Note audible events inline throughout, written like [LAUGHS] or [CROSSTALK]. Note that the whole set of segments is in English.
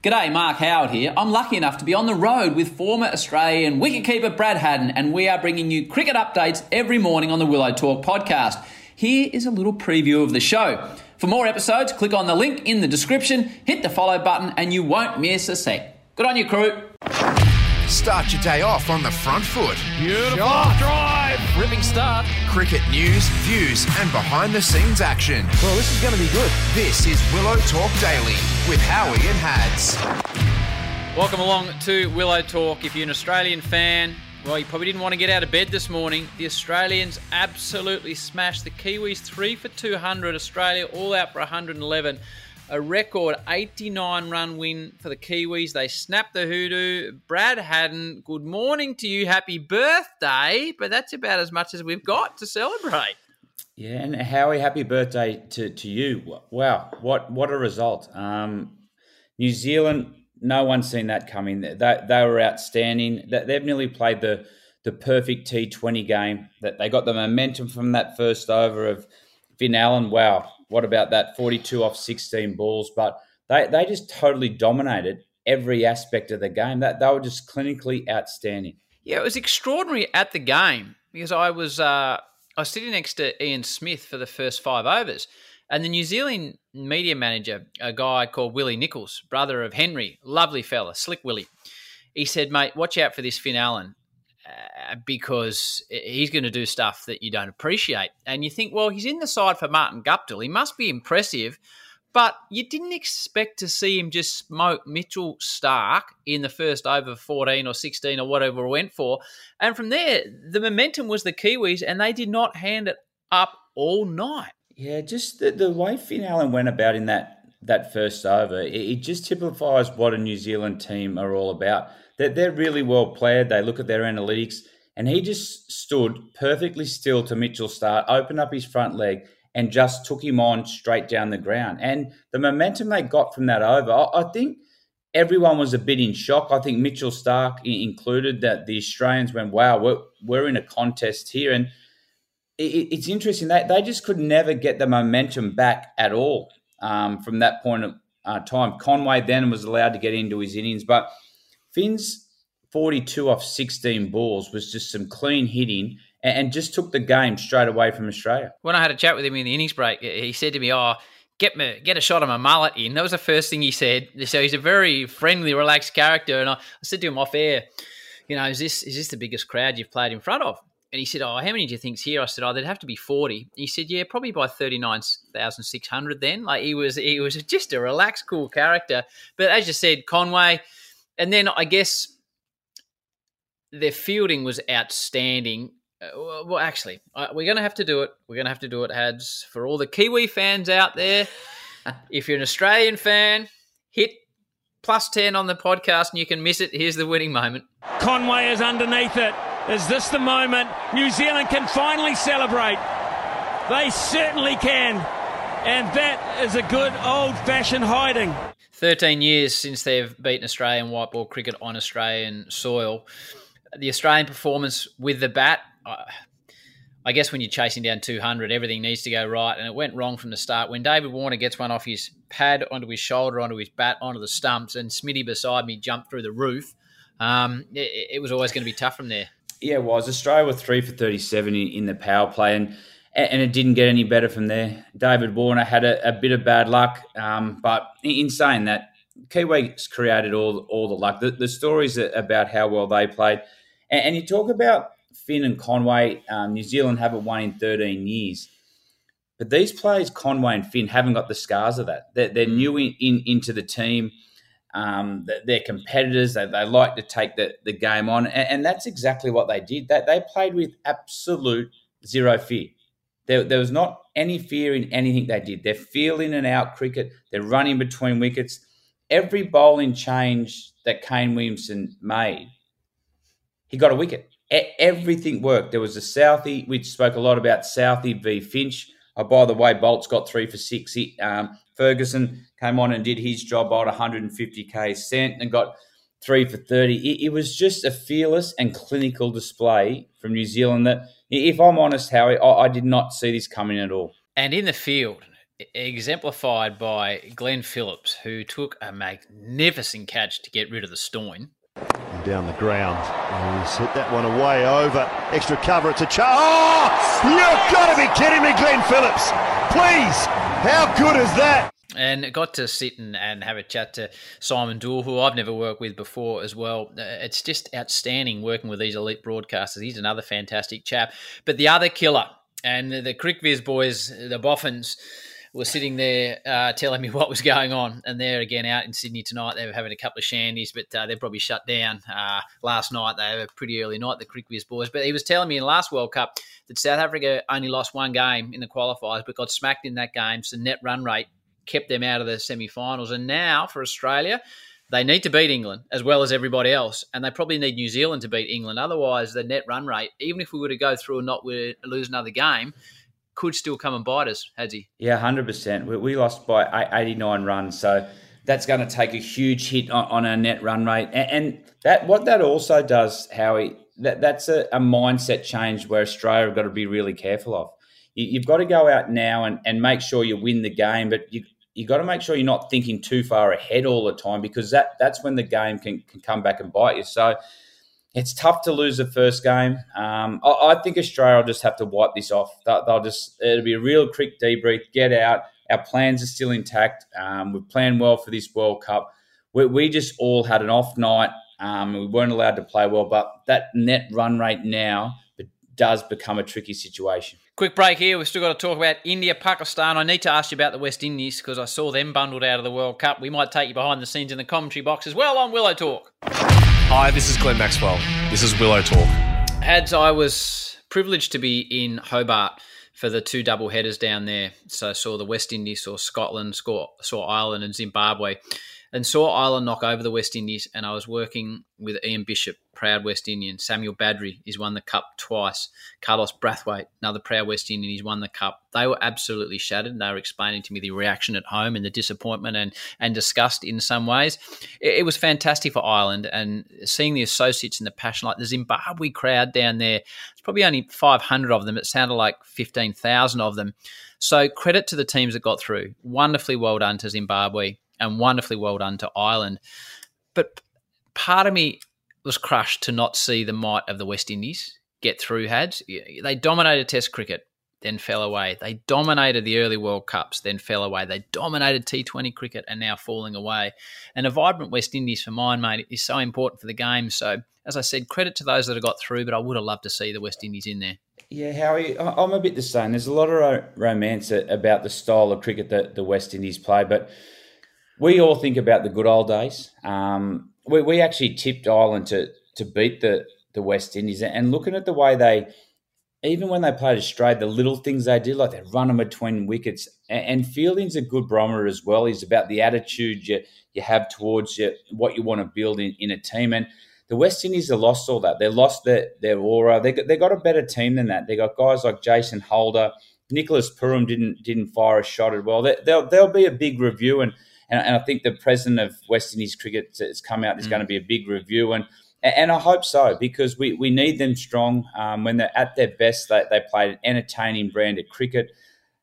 G'day, Mark Howard here. I'm lucky enough to be on the road with former Australian wicketkeeper Brad Haddin, and we are bringing you cricket updates every morning on the Willow Talk podcast. Here is a little preview of the show. For more episodes, click on the link in the description, hit the follow button, and you won't miss a sec. Good on you, crew. Start your day off on the front foot. Beautiful drive. Ripping start. Cricket news, views, and behind the scenes action. Well, this is going to be good. This is Willow Talk Daily with Howie and Hads. Welcome along to Willow Talk. If you're an Australian fan, well, you probably didn't want to get out of bed this morning. The Australians absolutely smashed the Kiwis three for 200. Australia all out for 111 a record 89 run win for the Kiwis. They snapped the hoodoo. Brad Haddin, good morning to you. Happy birthday. But that's about as much as we've got to celebrate. Yeah, and Howie, happy birthday to, to you. Wow, what what a result. Um, New Zealand, no one's seen that coming. They, they were outstanding. They've nearly played the, the perfect T20 game. That They got the momentum from that first over of Finn Allen. Wow, what about that 42 off 16 balls? But they, they just totally dominated every aspect of the game. That they were just clinically outstanding. Yeah, it was extraordinary at the game because I was uh, I was sitting next to Ian Smith for the first five overs, and the New Zealand media manager, a guy called Willie Nichols, brother of Henry, lovely fella, slick Willie. He said, "Mate, watch out for this Finn Allen. Because he's going to do stuff that you don't appreciate. And you think, well, he's in the side for Martin Guptill. He must be impressive. But you didn't expect to see him just smoke Mitchell Starc in the first over 14 or 16 or whatever it went for. And from there, the momentum was the Kiwis, and they did not hand it up all night. Yeah, just the, the way Finn Allen went about in that that first over, it, it just typifies what a New Zealand team are all about. They're really well played. They look at their analytics, and he just stood perfectly still to Mitchell Starc, opened up his front leg, and just took him on straight down the ground. And the momentum they got from that over, I, think everyone was a bit in shock. I think Mitchell Starc included that the Australians went, wow, we're, we're in a contest here. And it, it's interesting. They, they just could never get the momentum back at all um, from that point of uh, time. Conway then was allowed to get into his innings, but Finn's 42 off 16 balls was just some clean hitting and just took the game straight away from Australia. When I had a chat with him in the innings break, he said to me, "Oh, get me get a shot of my mullet in." That was the first thing he said. So he's a very friendly, relaxed character. And I, I said to him off air, "You know, is this is this the biggest crowd you've played in front of?" And he said, "Oh, how many do you think's here?" I said, "Oh, there'd have to be 40. He said, "Yeah, probably by thirty nine thousand six hundred. Then, like he was, he was just a relaxed, cool character. But as you said, Conway, and then I guess their fielding was outstanding. Uh, well, actually, uh, we're going to have to do it. We're going to have to do it, Hads, for all the Kiwi fans out there. [LAUGHS] if you're an Australian fan, hit plus 10 on the podcast and you can miss it. Here's the winning moment. Conway is underneath it. Is this the moment New Zealand can finally celebrate? They certainly can. And that is a good old fashioned hiding. 13 years since they've beaten Australian white ball cricket on Australian soil. The Australian performance with the bat, I guess when you're chasing down 200, everything needs to go right, and it went wrong from the start. When David Warner gets one off his pad onto his shoulder, onto his bat, onto the stumps, and Smitty beside me jumped through the roof, um, it, it, was always going to be tough from there. Yeah, it was. Australia were three for 37 in, in the power play, and and it didn't get any better from there. David Warner had a, a bit of bad luck, um, but in saying that, Kiwis created all all the luck. The, the stories about how well they played, and, and you talk about Finn and Conway. Um, New Zealand haven't won in 13 years, but these players, Conway and Finn, haven't got the scars of that. They're, they're new in, in, into the team. Um, they're competitors. They, they like to take the, the game on, and, and that's exactly what they did. That they played with absolute zero fear. There, there was not any fear in anything they did. They're feeling and out cricket. They're running between wickets. Every bowling change that Kane Williamson made, he got a wicket. everything worked. There was a Southee. We spoke a lot about Southee v Finch. Oh, by the way, Boult's got three for six. He, um, Ferguson came on and did his job, bowled 150k cent and got three for 30. It, it was just a fearless and clinical display from New Zealand that – if I'm honest, Howie, I, I did not see this coming at all. And in the field, exemplified by Glenn Phillips, who took a magnificent catch to get rid of the Stoin. And down the ground. Oh, he's hit that one away over. Extra cover. It's a chance. Oh, you've got to be kidding me, Glenn Phillips. Please. How good is that? and got to sit and, and have a chat to Simon Doull, who I've never worked with before as well. Uh, it's just outstanding working with these elite broadcasters. He's another fantastic chap. But the other killer, and the, the CricViz boys, the Boffins, were sitting there uh, telling me [LAUGHS] what was going on. And they're again out in Sydney tonight. They were having a couple of shandies, but uh, they're probably shut down. Uh, last night, they had a pretty early night, the CricViz boys. But he was telling me in last World Cup that South Africa only lost one game in the qualifiers, but got smacked in that game. So net run rate kept them out of the semi-finals. And now for Australia, they need to beat England as well as everybody else, and they probably need New Zealand to beat England. Otherwise, the net run rate, even if we were to go through and not lose another game, could still come and bite us, has he? Yeah, hundred percent. We lost by eighty-nine runs, so that's going to take a huge hit on, on our net run rate, and, and, that what that also does, Howie, that that's a, a mindset change where Australia have got to be really careful of. You, have got to go out now and, and make sure you win the game, but you you got to make sure you're not thinking too far ahead all the time because that that's when the game can, can come back and bite you. So it's tough to lose the first game. Um, I, I, think Australia will just have to wipe this off. They'll, they'll, just it'll be a real quick debrief. Get out. Our plans are still intact. Um, we've planned well for this World Cup. We, we just all had an off night. Um, we weren't allowed to play well, but that net run rate now does become a tricky situation. Quick break here. We've still got to talk about India, Pakistan. I need to ask you about the West Indies because I saw them bundled out of the World Cup. We might take you behind the scenes in the commentary box as well on Willow Talk. Hi, this is Glenn Maxwell. This is Willow Talk. Hads, I was privileged to be in Hobart for the two double headers down there. So I saw the West Indies, saw Scotland, saw, saw Ireland and Zimbabwe and saw Ireland knock over the West Indies. And I was working with Ian Bishop, proud West Indian. Samuel Badree, he's won the cup twice. Carlos Brathwaite, another proud West Indian, he's won the cup. They were absolutely shattered. And They were explaining to me the reaction at home and the disappointment and, and disgust in some ways. It, it was fantastic for Ireland and seeing the associates and the passion, like the Zimbabwe crowd down there. It's probably only 500 of them. It sounded like 15,000 of them. So credit to the teams that got through. Wonderfully well done to Zimbabwe and wonderfully well done to Ireland. But part of me was crushed to not see the might of the West Indies get through Hads. They dominated Test cricket, then fell away. They dominated the early World Cups, then fell away. They dominated T20 cricket and now falling away. And a vibrant West Indies for mine, mate, is so important for the game. So, as I said, credit to those that have got through, but I would have loved to see the West Indies in there. Yeah, Howie, I'm a bit the same. There's a lot of romance about the style of cricket that the West Indies play, but we all think about the good old days. Um, we, we actually tipped Ireland to to beat the the West Indies, and looking at the way they, even when they played Australia, the little things they did, like they run them between wickets, and, and fielding's a good barometer as well. Is about the attitude you you have towards what you want to build in, in a team, and the West Indies have lost all that. They lost their their aura. They got, they got a better team than that. They got guys like Jason Holder. Nicholas Pooran didn't didn't fire a shot at well. There, will there'll be a big review, and and, and I think the president of West Indies Cricket has come out. There's mm. going to be a big review, and and I hope so because we, we need them strong. Um, when they're at their best, they, they played an entertaining brand of cricket,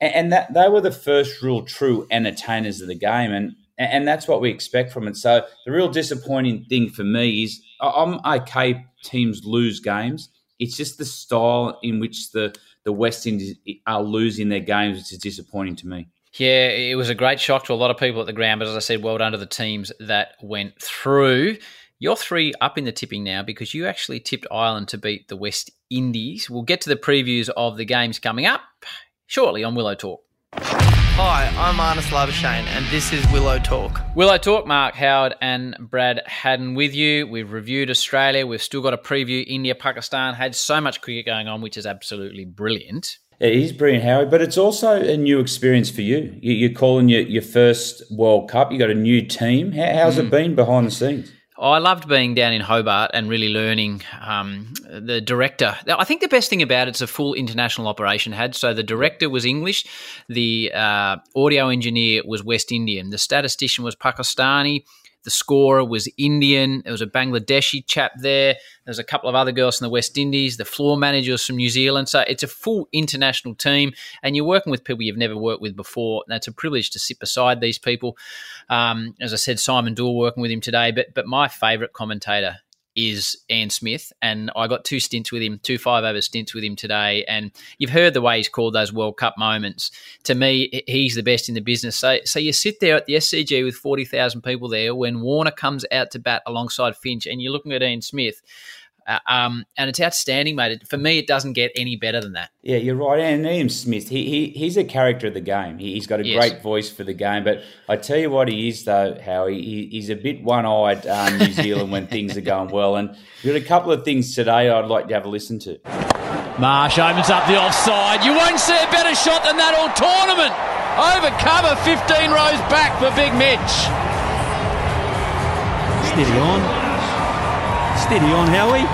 and, and that they were the first real true entertainers of the game, and and that's what we expect from it. So the real disappointing thing for me is I'm okay. Teams lose games. It's just the style in which the the West Indies are losing their games, which is disappointing to me. Yeah, it was a great shock to a lot of people at the ground, but as I said, well done to the teams that went through. You're three up in the tipping now because you actually tipped Ireland to beat the West Indies. We'll get to the previews of the games coming up shortly on Willow Talk. Hi, I'm Marnus Labuschagne, and this is Willow Talk. Willow Talk, Mark Howard and Brad Haddin with you. We've reviewed Australia. We've still got a preview India, Pakistan. Had so much cricket going on, which is absolutely brilliant. It is brilliant, Howie, but it's also a new experience for you. You're calling your, your first World Cup. You got a new team. how's mm. it been behind the scenes? Oh, I loved being down in Hobart and really learning um, the director. I think the best thing about it's a full international operation had. So the director was English, the uh, audio engineer was West Indian, the statistician was Pakistani, the scorer was Indian. There was a Bangladeshi chap there. There's a couple of other girls from the West Indies. The floor manager was from New Zealand. So it's a full international team, and you're working with people you've never worked with before. And it's a privilege to sit beside these people. Um, as I said, Simon Doull working with him today. But but my favourite commentator is Ian Smith, and I got two stints with him, two five over stints with him today. And you've heard the way he's called those World Cup moments. To me, he's the best in the business. So, so you sit there at the SCG with forty thousand people there when Warner comes out to bat alongside Finch, and you're looking at Ian Smith. Uh, um, and it's outstanding, mate. For me, it doesn't get any better than that. Yeah, you're right. And Ian Smith, he, he he's a character of the game. He, has got a yes. great voice for the game. But I tell you what, he is though, Howie. He, he's a bit one-eyed um, New Zealand when things are going well. And we've got a couple of things today I'd like to have a listen to. Marsh opens up the offside. You won't see a better shot than that all tournament. Over cover, 15 rows back for Big Mitch. Steady on. Steady on, Howie.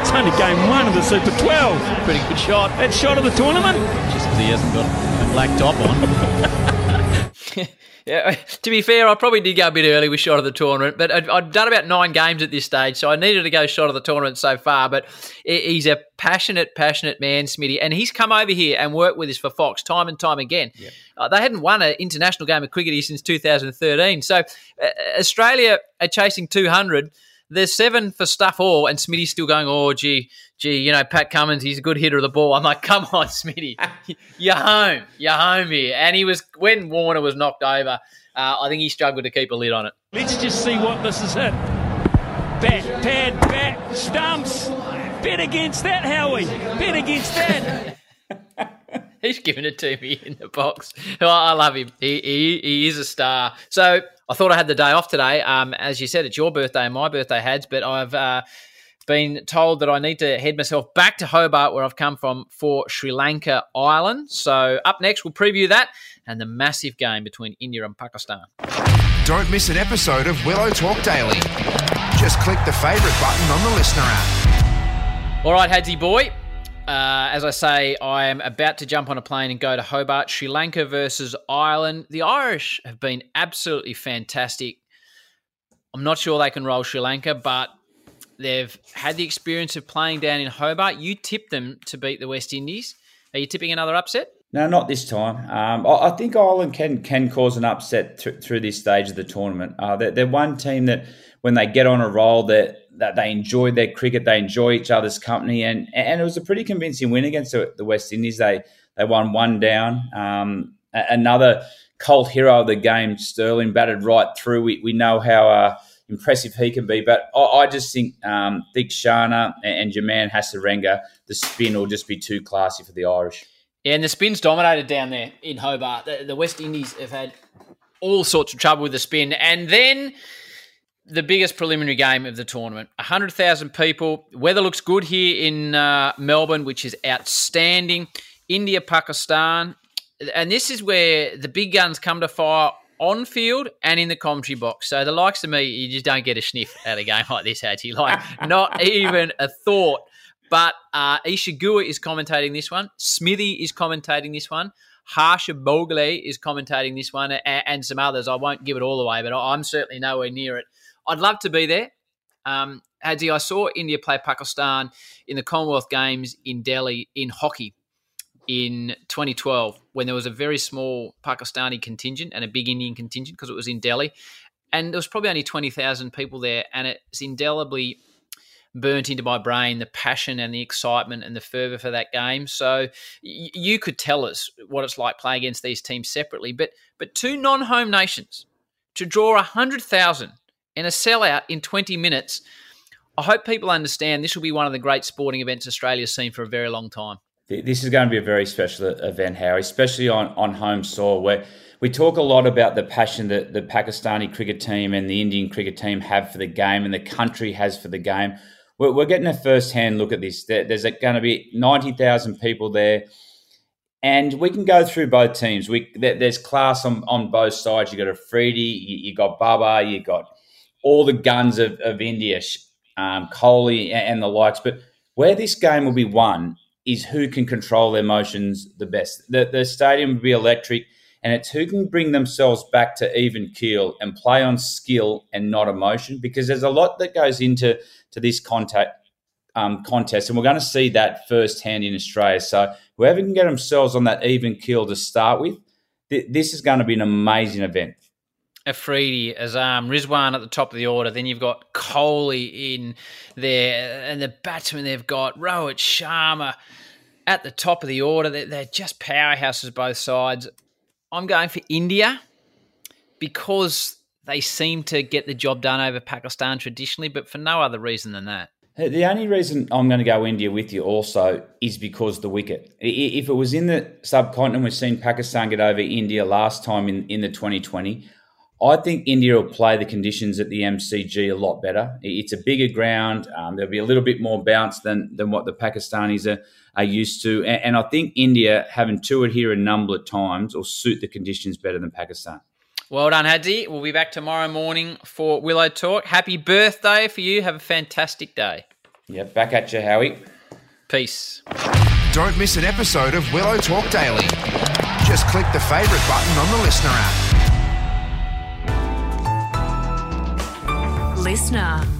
It's only game one of the Super 12. Pretty good shot. That shot of the tournament. Just because he hasn't got a black top on. [LAUGHS] yeah, to be fair, I probably did go a bit early with shot of the tournament, but I'd, I'd, done about nine games at this stage, so I needed to go shot of the tournament so far. But he's a passionate, passionate man, Smitty, and he's come over here and worked with us for Fox time and time again. Yep. Uh, they hadn't won an international game of cricket since 2013, so uh, Australia are chasing 200 there's seven for stuff all, and Smitty's still going, oh, gee, gee, you know, Pat Cummins, he's a good hitter of the ball. I'm like, come on, [LAUGHS] Smitty, you're home, you're home here. And he was, when Warner was knocked over, uh, I think he struggled to keep a lid on it. Let's just see what this is hit. Bat, pad, bat, stumps. Bet against that, Howie. Bet against that. [LAUGHS] He's giving it to me in the box. [LAUGHS] I love him. He, he, he is a star. So I thought I had the day off today. Um, as you said, it's your birthday and my birthday, Hads, but I've uh, been told that I need to head myself back to Hobart, where I've come from, for Sri Lanka Ireland. So up next, we'll preview that and the massive game between India and Pakistan. Don't miss an episode of Willow Talk Daily. Just click the favourite button on the listener app. All right, Hadsy boy. Uh, as I say, I am about to jump on a plane and go to Hobart, Sri Lanka versus Ireland. The Irish have been absolutely fantastic. I'm not sure they can roll Sri Lanka, but they've had the experience of playing down in Hobart. You tipped them to beat the West Indies. Are you tipping another upset? No, not this time. Um, I, think Ireland can can cause an upset th- through this stage of the tournament. Uh, they're, they're, one team that when they get on a roll, that that they enjoy their cricket, they enjoy each other's company, and and it was a pretty convincing win against the, West Indies. They they won one down. Um, another cult hero of the game, Stirling, batted right through. We we know how. Uh, impressive he can be. But I, I just think um, Theekshana and, and Jermaine Hasaranga, the spin will just be too classy for the Irish. Yeah, and the spin's dominated down there in Hobart. The, the West Indies have had all sorts of trouble with the spin. And then the biggest preliminary game of the tournament. 100,000 people. Weather looks good here in uh, Melbourne, which is outstanding. India, Pakistan. And this is where the big guns come to fire on field and in the commentary box. So the likes of me, you just don't get a sniff at a game [LAUGHS] like this, Hattie. Like, not [LAUGHS] even a thought. But uh, Isa Guha is commentating this one. Smithy is commentating this one. Harsha Bhogle is commentating this one, and, and, some others. I won't give it all away, but I'm certainly nowhere near it. I'd love to be there. Um, I saw India play Pakistan in the Commonwealth Games in Delhi in hockey in 2012 when there was a very small Pakistani contingent and a big Indian contingent because it was in Delhi. And there was probably only 20,000 people there, and it's indelibly burnt into my brain the passion and the excitement and the fervour for that game. So y- you could tell us what it's like playing against these teams separately, but but two non-home nations to draw 100,000 in a sellout in 20 minutes. I hope people understand this will be one of the great sporting events Australia's seen for a very long time. This is going to be a very special event, Harry, especially on, on home soil where we talk a lot about the passion that the Pakistani cricket team and the Indian cricket team have for the game and the country has for the game. We're, we're getting a first hand look at this. There's going to be 90,000 people there. And we can go through both teams. We there's class on, on both sides. You've got Afridi, you, you got Babar, you got all the guns of, of India, um, Kohli and the likes. But where this game will be won is who can control their emotions the best. The, the stadium will be electric, and it's who can bring themselves back to even keel and play on skill and not emotion. Because there's a lot that goes into to this contact um, contest, and we're going to see that firsthand in Australia. So whoever can get themselves on that even keel to start with, th- this is going to be an amazing event. Afridi, Azam, Rizwan at the top of the order. Then you've got Kohli in there, and the batsmen they've got Rohit Sharma at the top of the order. They're, they're just powerhouses both sides. I'm going for India because they seem to get the job done over Pakistan traditionally, but for no other reason than that. The only reason I'm going to go India with you also is because the wicket. If it was in the subcontinent, we've seen Pakistan get over India last time in, in the 2020. I think India will play the conditions at the MCG a lot better. It's a bigger ground. Um, there'll be a little bit more bounce than than what the Pakistanis are, are used to. And, and I think India, having toured here a number of times, will suit the conditions better than Pakistan. Well done, Hadsy. We'll be back tomorrow morning for Willow Talk. Happy birthday for you. Have a fantastic day. Yeah, back at you, Howie. Peace. Don't miss an episode of Willow Talk Daily. Just click the favourite button on the listener app. Listener.